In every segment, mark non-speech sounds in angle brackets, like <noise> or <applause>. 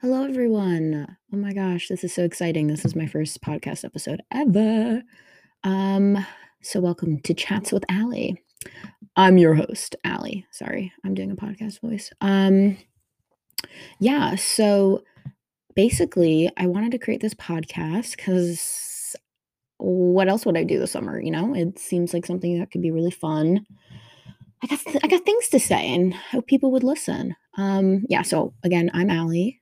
Hello, everyone. Oh my gosh, this is so exciting. This is my first podcast episode ever. Um, so welcome to Chats with Allie. I'm your host, Allie. Sorry, I'm doing a podcast voice. Um, yeah, so basically, I wanted to create this podcast because what else would I do this summer? You know, it seems like something that could be really fun. I got th- I got things to say, and hope people would listen. Um, yeah. So again, I'm Allie.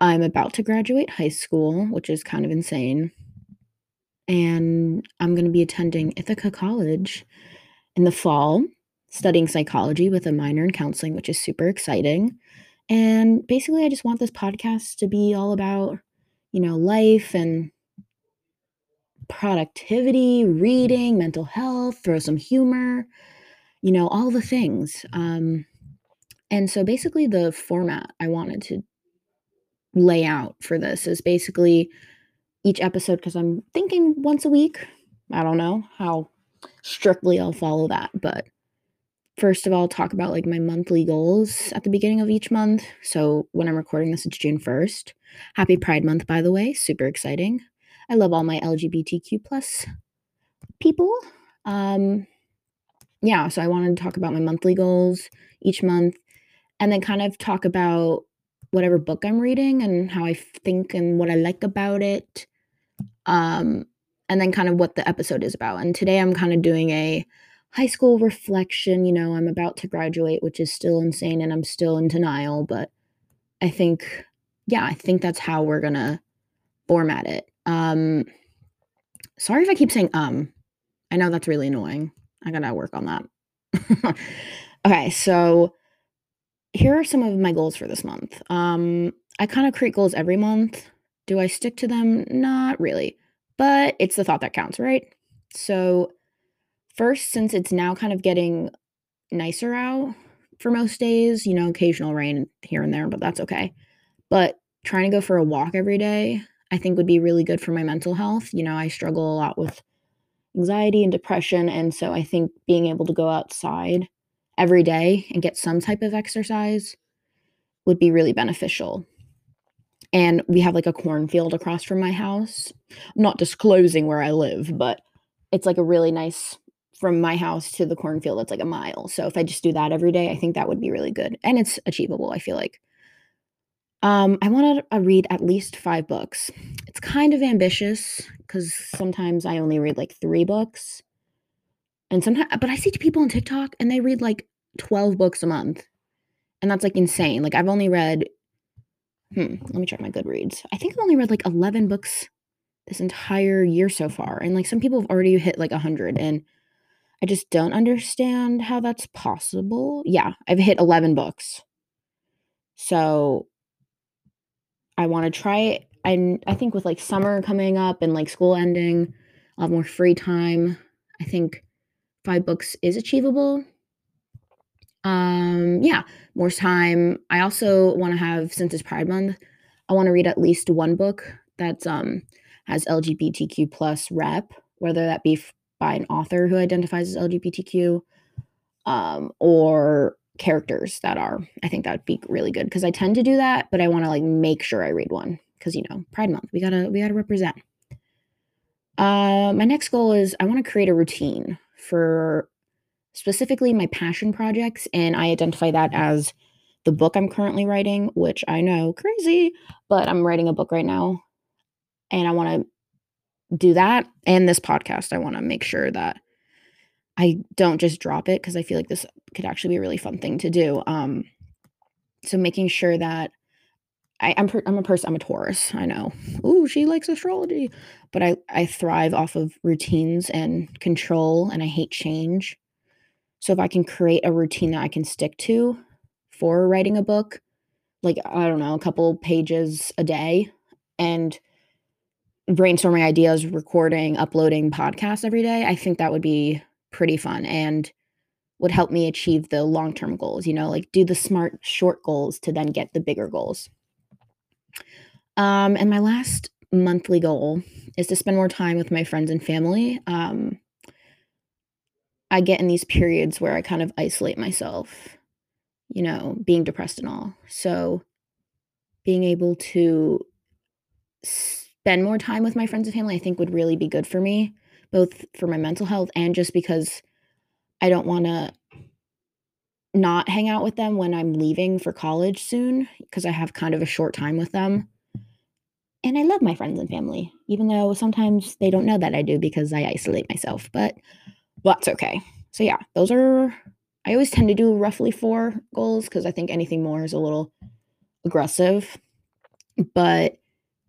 I'm about to graduate high school, which is kind of insane. And I'm going to be attending Ithaca College in the fall, studying psychology with a minor in counseling, which is super exciting. And basically, I just want this podcast to be all about, you know, life and productivity, reading, mental health, throw some humor, you know, all the things. Um, and so basically, the format I wanted to lay out for this is basically each episode because I'm thinking once a week. I don't know how strictly I'll follow that, but first of all, talk about like my monthly goals at the beginning of each month. So when I'm recording this, it's June 1st. Happy Pride Month, by the way. Super exciting. I love all my LGBTQ plus people. Um, yeah, so I wanted to talk about my monthly goals each month and then kind of talk about whatever book I'm reading and how I think and what I like about it. Um, and then kind of what the episode is about. And today I'm kind of doing a high school reflection. You know, I'm about to graduate, which is still insane and I'm still in denial, but I think, yeah, I think that's how we're gonna format it. Um, sorry if I keep saying um. I know that's really annoying. I gotta work on that. <laughs> okay, so here are some of my goals for this month. Um, I kind of create goals every month. Do I stick to them? Not really, but it's the thought that counts, right? So, first, since it's now kind of getting nicer out for most days, you know, occasional rain here and there, but that's okay. But trying to go for a walk every day, I think would be really good for my mental health. You know, I struggle a lot with anxiety and depression. And so I think being able to go outside every day and get some type of exercise would be really beneficial. And we have like a cornfield across from my house. I'm not disclosing where I live, but it's like a really nice from my house to the cornfield, it's like a mile. So if I just do that every day, I think that would be really good. And it's achievable, I feel like. Um, I want to uh, read at least five books. It's kind of ambitious because sometimes I only read like three books. And sometimes, but I see people on TikTok and they read like 12 books a month. And that's like insane. Like I've only read, hmm, let me check my Goodreads. I think I've only read like 11 books this entire year so far. And like some people have already hit like 100. And I just don't understand how that's possible. Yeah, I've hit 11 books. So I want to try it. I, I think with like summer coming up and like school ending, I'll have more free time. I think five books is achievable. Um, yeah, more time. I also want to have since it's Pride Month, I want to read at least one book that's um has LGBTQ plus rep, whether that be f- by an author who identifies as LGBTQ, um, or characters that are. I think that would be really good because I tend to do that, but I want to like make sure I read one because you know Pride Month, we gotta we gotta represent. Uh, my next goal is I want to create a routine for specifically my passion projects, and I identify that as the book I'm currently writing, which I know crazy, but I'm writing a book right now, and I want to do that and this podcast. I want to make sure that I don't just drop it because I feel like this could actually be a really fun thing to do. Um, so making sure that I, am I'm, I'm a person. I'm a Taurus. I know. Ooh, she likes astrology, but I I thrive off of routines and control, and I hate change. So if I can create a routine that I can stick to for writing a book, like I don't know, a couple pages a day, and brainstorming ideas, recording, uploading podcasts every day, I think that would be pretty fun and would help me achieve the long term goals. You know, like do the smart short goals to then get the bigger goals. Um, and my last monthly goal is to spend more time with my friends and family. Um, I get in these periods where I kind of isolate myself, you know, being depressed and all. So being able to spend more time with my friends and family, I think would really be good for me, both for my mental health and just because I don't want to not hang out with them when I'm leaving for college soon because I have kind of a short time with them. And I love my friends and family, even though sometimes they don't know that I do because I isolate myself, but that's okay. So, yeah, those are, I always tend to do roughly four goals because I think anything more is a little aggressive. But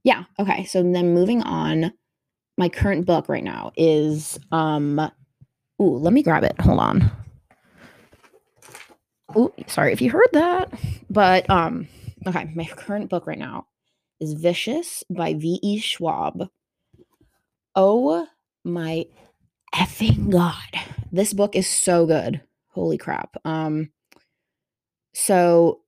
yeah, okay. So then moving on, my current book right now is, um, ooh, let me grab it. Hold on. Oh, sorry if you heard that. But um, okay, my current book right now is Vicious by V.E. Schwab. Oh my effing god. This book is so good. Holy crap. Um so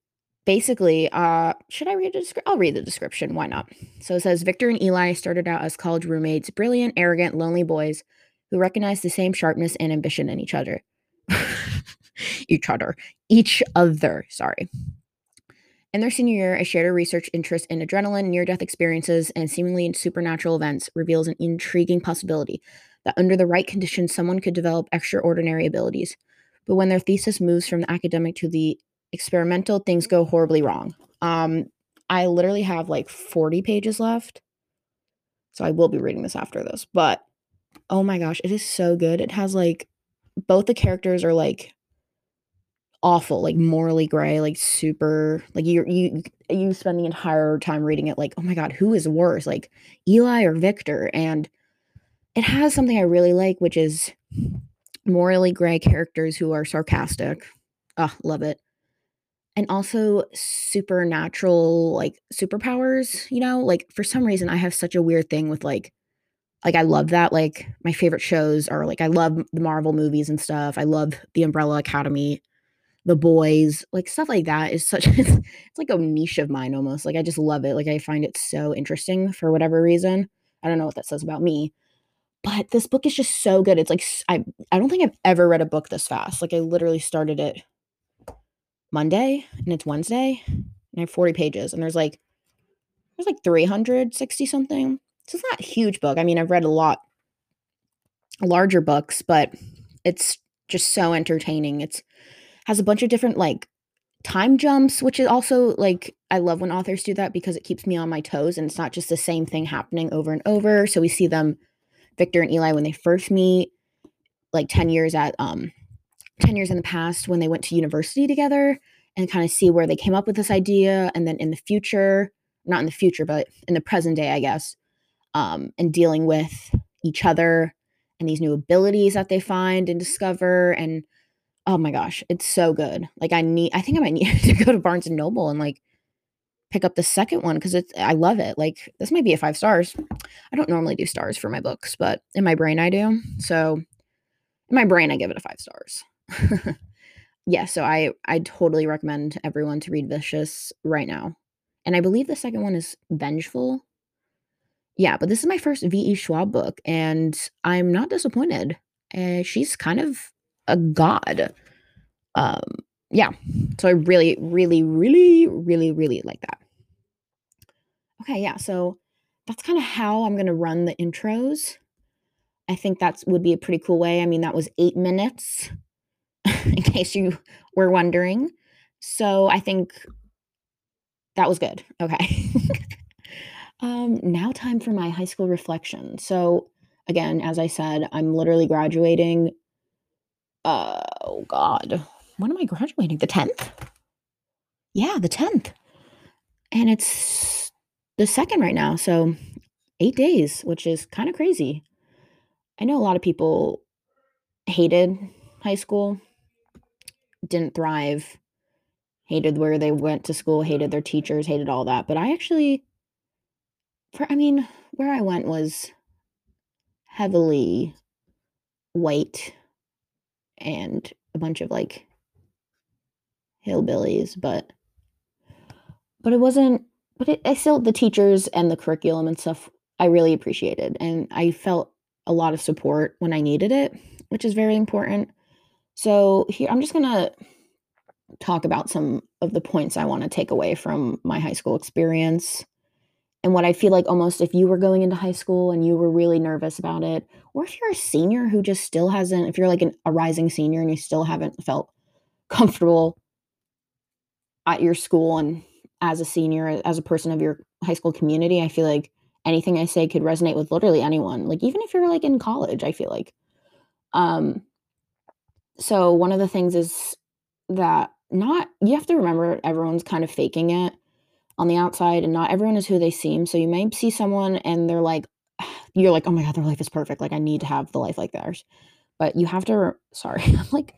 basically, uh should I read the description? I'll read the description. Why not? So it says Victor and Eli started out as college roommates, brilliant, arrogant, lonely boys who recognized the same sharpness and ambition in each other. Each other, each other, sorry. In their senior year, a shared a research interest in adrenaline, near death experiences, and seemingly supernatural events reveals an intriguing possibility that under the right conditions, someone could develop extraordinary abilities. But when their thesis moves from the academic to the experimental, things go horribly wrong. Um, I literally have like 40 pages left. So I will be reading this after this. But oh my gosh, it is so good. It has like both the characters are like awful, like morally gray, like super like you you you spend the entire time reading it like, "Oh my god, who is worse? Like Eli or Victor?" And it has something I really like, which is morally gray characters who are sarcastic. Ah, love it. And also supernatural like superpowers, you know? Like for some reason I have such a weird thing with like like I love that. Like my favorite shows are like I love the Marvel movies and stuff. I love the Umbrella Academy the Boys, like stuff like that is such <laughs> it's, it's like a niche of mine almost. Like I just love it. Like I find it so interesting for whatever reason. I don't know what that says about me. But this book is just so good. It's like I I don't think I've ever read a book this fast. Like I literally started it Monday and it's Wednesday and I have 40 pages and there's like there's like 360 something. So it's not a huge book. I mean, I've read a lot larger books, but it's just so entertaining. It's has a bunch of different like time jumps, which is also like I love when authors do that because it keeps me on my toes and it's not just the same thing happening over and over. So we see them Victor and Eli when they first meet like 10 years at um 10 years in the past when they went to university together and kind of see where they came up with this idea and then in the future, not in the future but in the present day, I guess, um and dealing with each other and these new abilities that they find and discover and Oh my gosh, it's so good. Like I need I think I might <laughs> need to go to Barnes and Noble and like pick up the second one because it's I love it. Like this might be a five stars. I don't normally do stars for my books, but in my brain I do. So in my brain I give it a five stars. <laughs> yeah, so I I totally recommend everyone to read Vicious right now. And I believe the second one is Vengeful. Yeah, but this is my first V.E. Schwab book, and I'm not disappointed. Uh, she's kind of a god. Um, yeah. So I really, really, really, really, really like that. Okay, yeah. So that's kind of how I'm gonna run the intros. I think that would be a pretty cool way. I mean, that was eight minutes, <laughs> in case you were wondering. So I think that was good. Okay. <laughs> um, now time for my high school reflection. So again, as I said, I'm literally graduating uh, oh God, when am I graduating? The 10th? Yeah, the 10th. And it's the second right now. So eight days, which is kind of crazy. I know a lot of people hated high school, didn't thrive, hated where they went to school, hated their teachers, hated all that. But I actually, for I mean, where I went was heavily white and a bunch of like hillbillies, but but it wasn't but it, I still the teachers and the curriculum and stuff I really appreciated and I felt a lot of support when I needed it, which is very important. So here I'm just going to talk about some of the points I wanna take away from my high school experience, and what I feel like almost if you were going into high school and you were really nervous about it, or if you're a senior who just still hasn't if you're like an a rising senior and you still haven't felt comfortable at your school and as a senior, as a person of your high school community, I feel like anything I say could resonate with literally anyone, like, even if you're, like, in college, I feel like. Um so one of the things is that not you have to remember everyone's kind of faking it on the outside, and not everyone is who they seem, so you may see someone and they're like <sighs> you're like, "Oh my god, their life is perfect, like, I need to have the life like theirs." But you have to sorry, <laughs> I'm, like,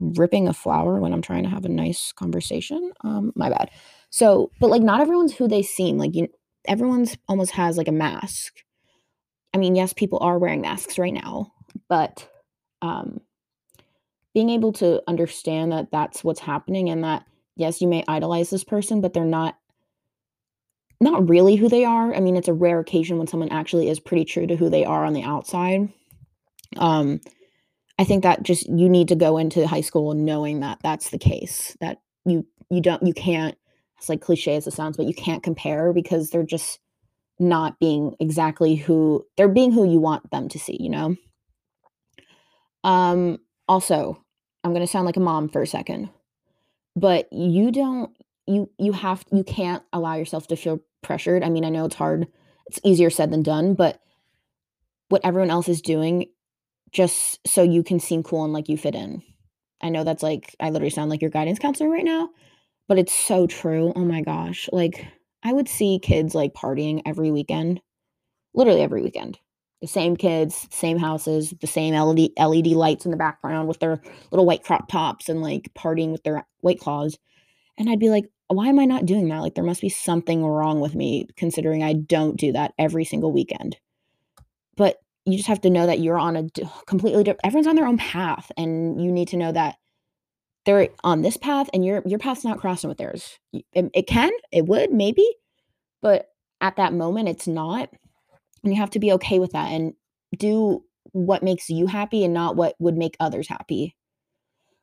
ripping a flower when I'm trying to have a nice conversation, um, my bad. So but, like, not everyone's who they seem, like, you everyone's almost has, like, a mask. I mean, yes, people are wearing masks right now, but, um, being able to understand that that's what's happening and that, yes, you may idolize this person, but they're not not really who they are. I mean, it's a rare occasion when someone actually is pretty true to who they are on the outside. Um, I think that just you need to go into high school knowing that that's the case, that you you don't you can't It's like, cliche as it sounds, but you can't compare because they're just not being exactly who they're being who you want them to see, you know? Um, also, I'm gonna sound like a mom for a second, but you don't you you have you can't allow yourself to feel pressured. I mean, I know it's hard. It's easier said than done, but what everyone else is doing just so you can seem cool and like you fit in. I know that's like I literally sound like your guidance counselor right now, but it's so true. Oh my gosh. Like, I would see kids, like, partying every weekend, literally every weekend. The same kids, same houses, the same LED LED lights in the background with their little white crop tops and, like, partying with their White Claws, and I'd be like, "Why am I not doing that?" Like, there must be something wrong with me considering I don't do that every single weekend. But you just have to know that you're on a completely different, everyone's on their own path, and you need to know that they're on this path and your your path's not crossing with theirs. It it can, it would, maybe, but at that moment, it's not, and you have to be okay with that and do what makes you happy and not what would make others happy.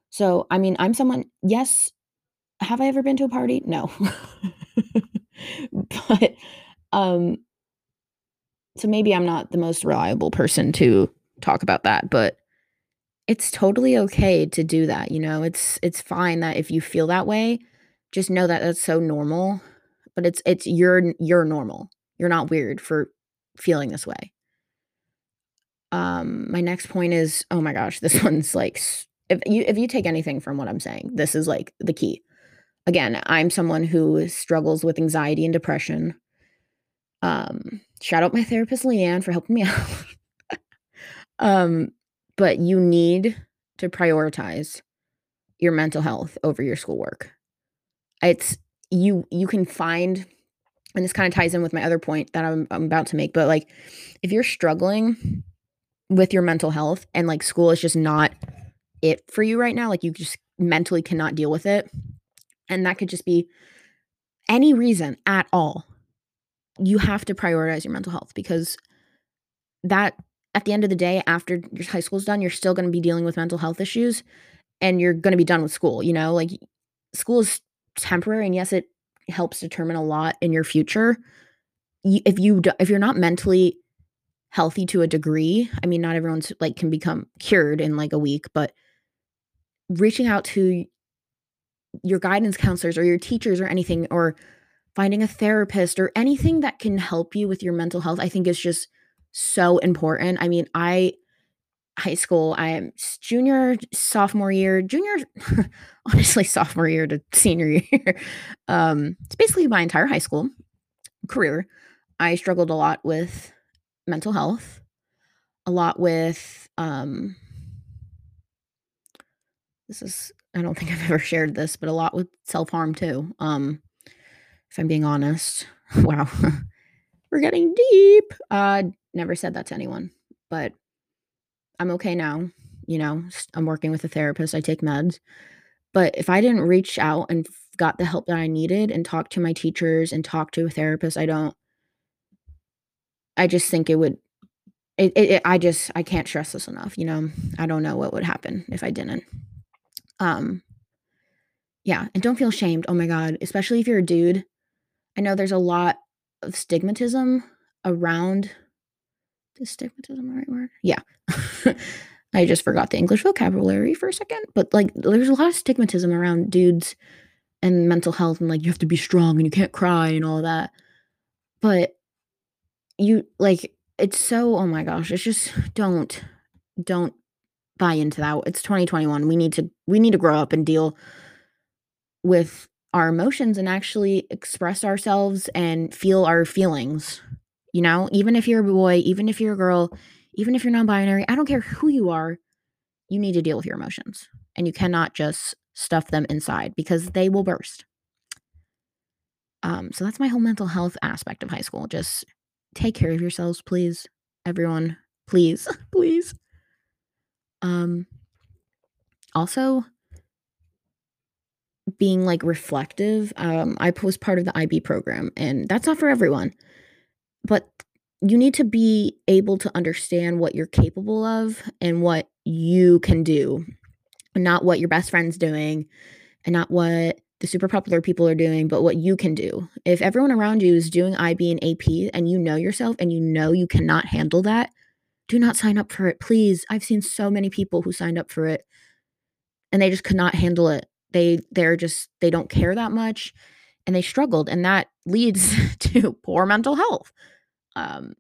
So, I mean, I'm someone yes, have I ever been to a party? No. <laughs> But, um so maybe I'm not the most reliable person to talk about that, but it's totally okay to do that, you know? It's it's fine that if you feel that way, just know that that's so normal, but it's it's you're you're normal. You're not weird for feeling this way. Um, my next point is oh my gosh, this <laughs> one's like if you if you take anything from what I'm saying, this is, like, the key. Again, I'm someone who struggles with anxiety and depression. Um, shout out my therapist, Leanne, for helping me <laughs> out. Um, but you need to prioritize your mental health over your schoolwork. It's you you can find and this kinda ties in with my other point that I'm I'm about to make, but, like, if you're struggling with your mental health and, like, school is just not it for you right now, like, you just mentally cannot deal with it, and that could just be any reason at all, you have to prioritize your mental health because that at the end of the day, after your high school's done, you're still gonna be dealing with mental health issues, and you're gonna be done with school, you know? Like, school is temporary, and yes, it helps determine a lot in your future. If you if you're not mentally healthy to a degree, I mean, not everyone's, like, can become cured in, like, a week, but reaching out to your guidance counselors or your teachers or anything, or finding a therapist or anything that can help you with your mental health, I think is just so important. I mean, I high school, I am junior, sophomore year junior <laughs> honestly, sophomore year to senior <laughs> year, um, it's basically my entire high school career, I struggled a lot with mental health, a lot with, um this is I don't think <laughs> I've ever shared this, but a lot with self-harm too, um, if I'm being honest. <laughs> Wow. <laughs> We're getting deep. Uh, never said that to anyone, but I'm okay now, you know? I'm working with a therapist, I take meds, but if I didn't reach out and got the help that I needed and talk to my teachers and talk to a therapist, I don't I just think it would it it it I just I can't stress this enough, you know? I don't know what would happen if I didn't. Um Yeah, and don't feel shamed, oh my god, especially if you're a dude. I know there's a lot of stigmatism around is stigmatism the right word? Yeah. <laughs> I just forgot the English vocabulary for a second, but, like, there's a lot of stigmatism around dudes and mental health and, like, you have to be strong and you can't cry and all that. But you like, it's so oh my gosh, it's just don't don't buy into that. It's 2021. We need to we need to grow up and deal with our emotions and actually express ourselves and feel our feelings. You know, even if you're a boy, even if you're a girl, even if you're non-binary, I don't care who you are, you need to deal with your emotions. And you cannot just stuff them inside because they will burst. Um, so that's my whole mental health aspect of high school. Just take care of yourselves, please. Everyone, please, <laughs> please. Um, also, being like reflective. Um, I was part of the IB program, and that's not for everyone. But you need to be able to understand what you're capable of and what you can do, not what your best friend's doing and not what the super popular people are doing, but what you can do. If everyone around you is doing IB and AP and you know yourself and you know you cannot handle that, do not sign up for it, please. I've seen so many people who signed up for it and they just could not handle it. They they're just they don't care that much and they struggled and that leads <laughs> to poor mental health. Um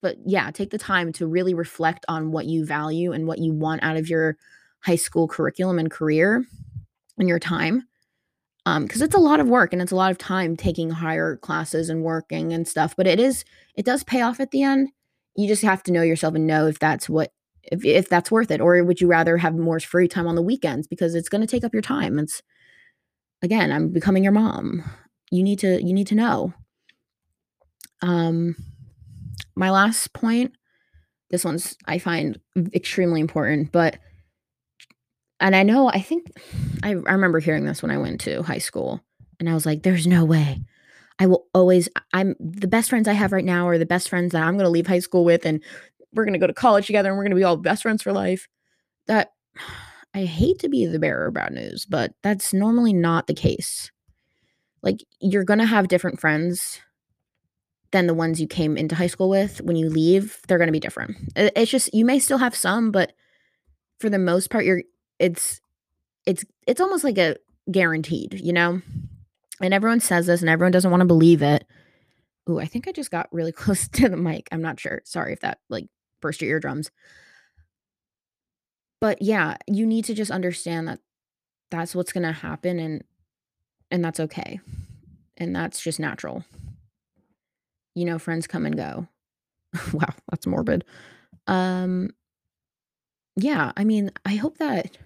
but yeah, take the time to really reflect on what you value and what you want out of your high school curriculum and career and your time um because it's a lot of work and it's a lot of time taking higher classes and working and stuff but it is it does pay off at the end you just have to know yourself and know if that's what if, if that's worth it or would you rather have more free time on the weekends because it's going to take up your time. It's again i'm becoming your mom. You need to you need to know. Um my last point this one's i find extremely important but and I know, I think I, I remember hearing this when I went to high school, and I was like, there's no way. I will always, I'm the best friends I have right now are the best friends that I'm going to leave high school with, and we're going to go to college together, and we're going to be all best friends for life. That <sighs> I hate to be the bearer of bad news, but that's normally not the case. Like, you're going to have different friends than the ones you came into high school with. When you leave, they're going to be different. It's just, you may still have some, but for the most part, you're it's it's it's almost like a guaranteed, you know? And everyone says this and everyone doesn't want to believe it. Ooh, I think I just got really <laughs> close to the mic. I'm not sure. Sorry if that like burst your eardrums. But yeah, you need to just understand that that's what's going to happen and and that's okay. And that's just natural. You know, friends come and go. <laughs> wow, that's morbid. Um yeah, I mean, I hope that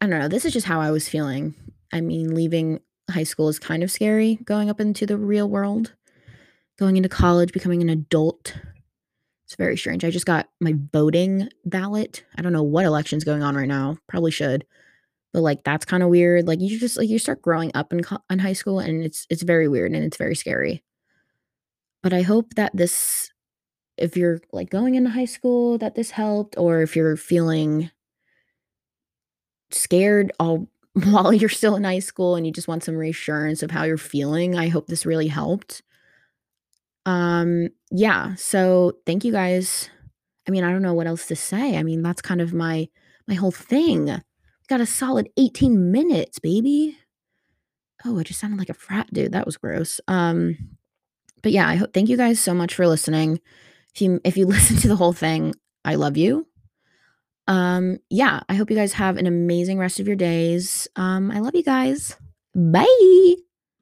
I don't know, this is just how I was feeling. I mean, leaving high school is kind of scary, going up into the real world, going into college, becoming an adult. It's very strange. I just got my voting ballot. I don't know what election's going on right now. Probably should. But like that's kind of weird. Like you just like you start growing up in co- in high school and it's it's very weird and it's very scary. But I hope that this if you're like going into high school that this helped or if you're feeling scared all <laughs> while you're still in high school and you just want some reassurance of how you're feeling, I hope this really helped. Um yeah, so thank you guys. I mean, I don't know what else to say. I mean, that's kind of my my whole thing. Got a solid 18 minutes, baby. Oh, I just sounded like a frat dude. That was gross. Um but yeah, I hope thank you guys so much for listening. If you if you <laughs> listen to the whole thing, I love you. Um, yeah, I hope you guys have an amazing rest of your days. Um, I love you guys. Bye.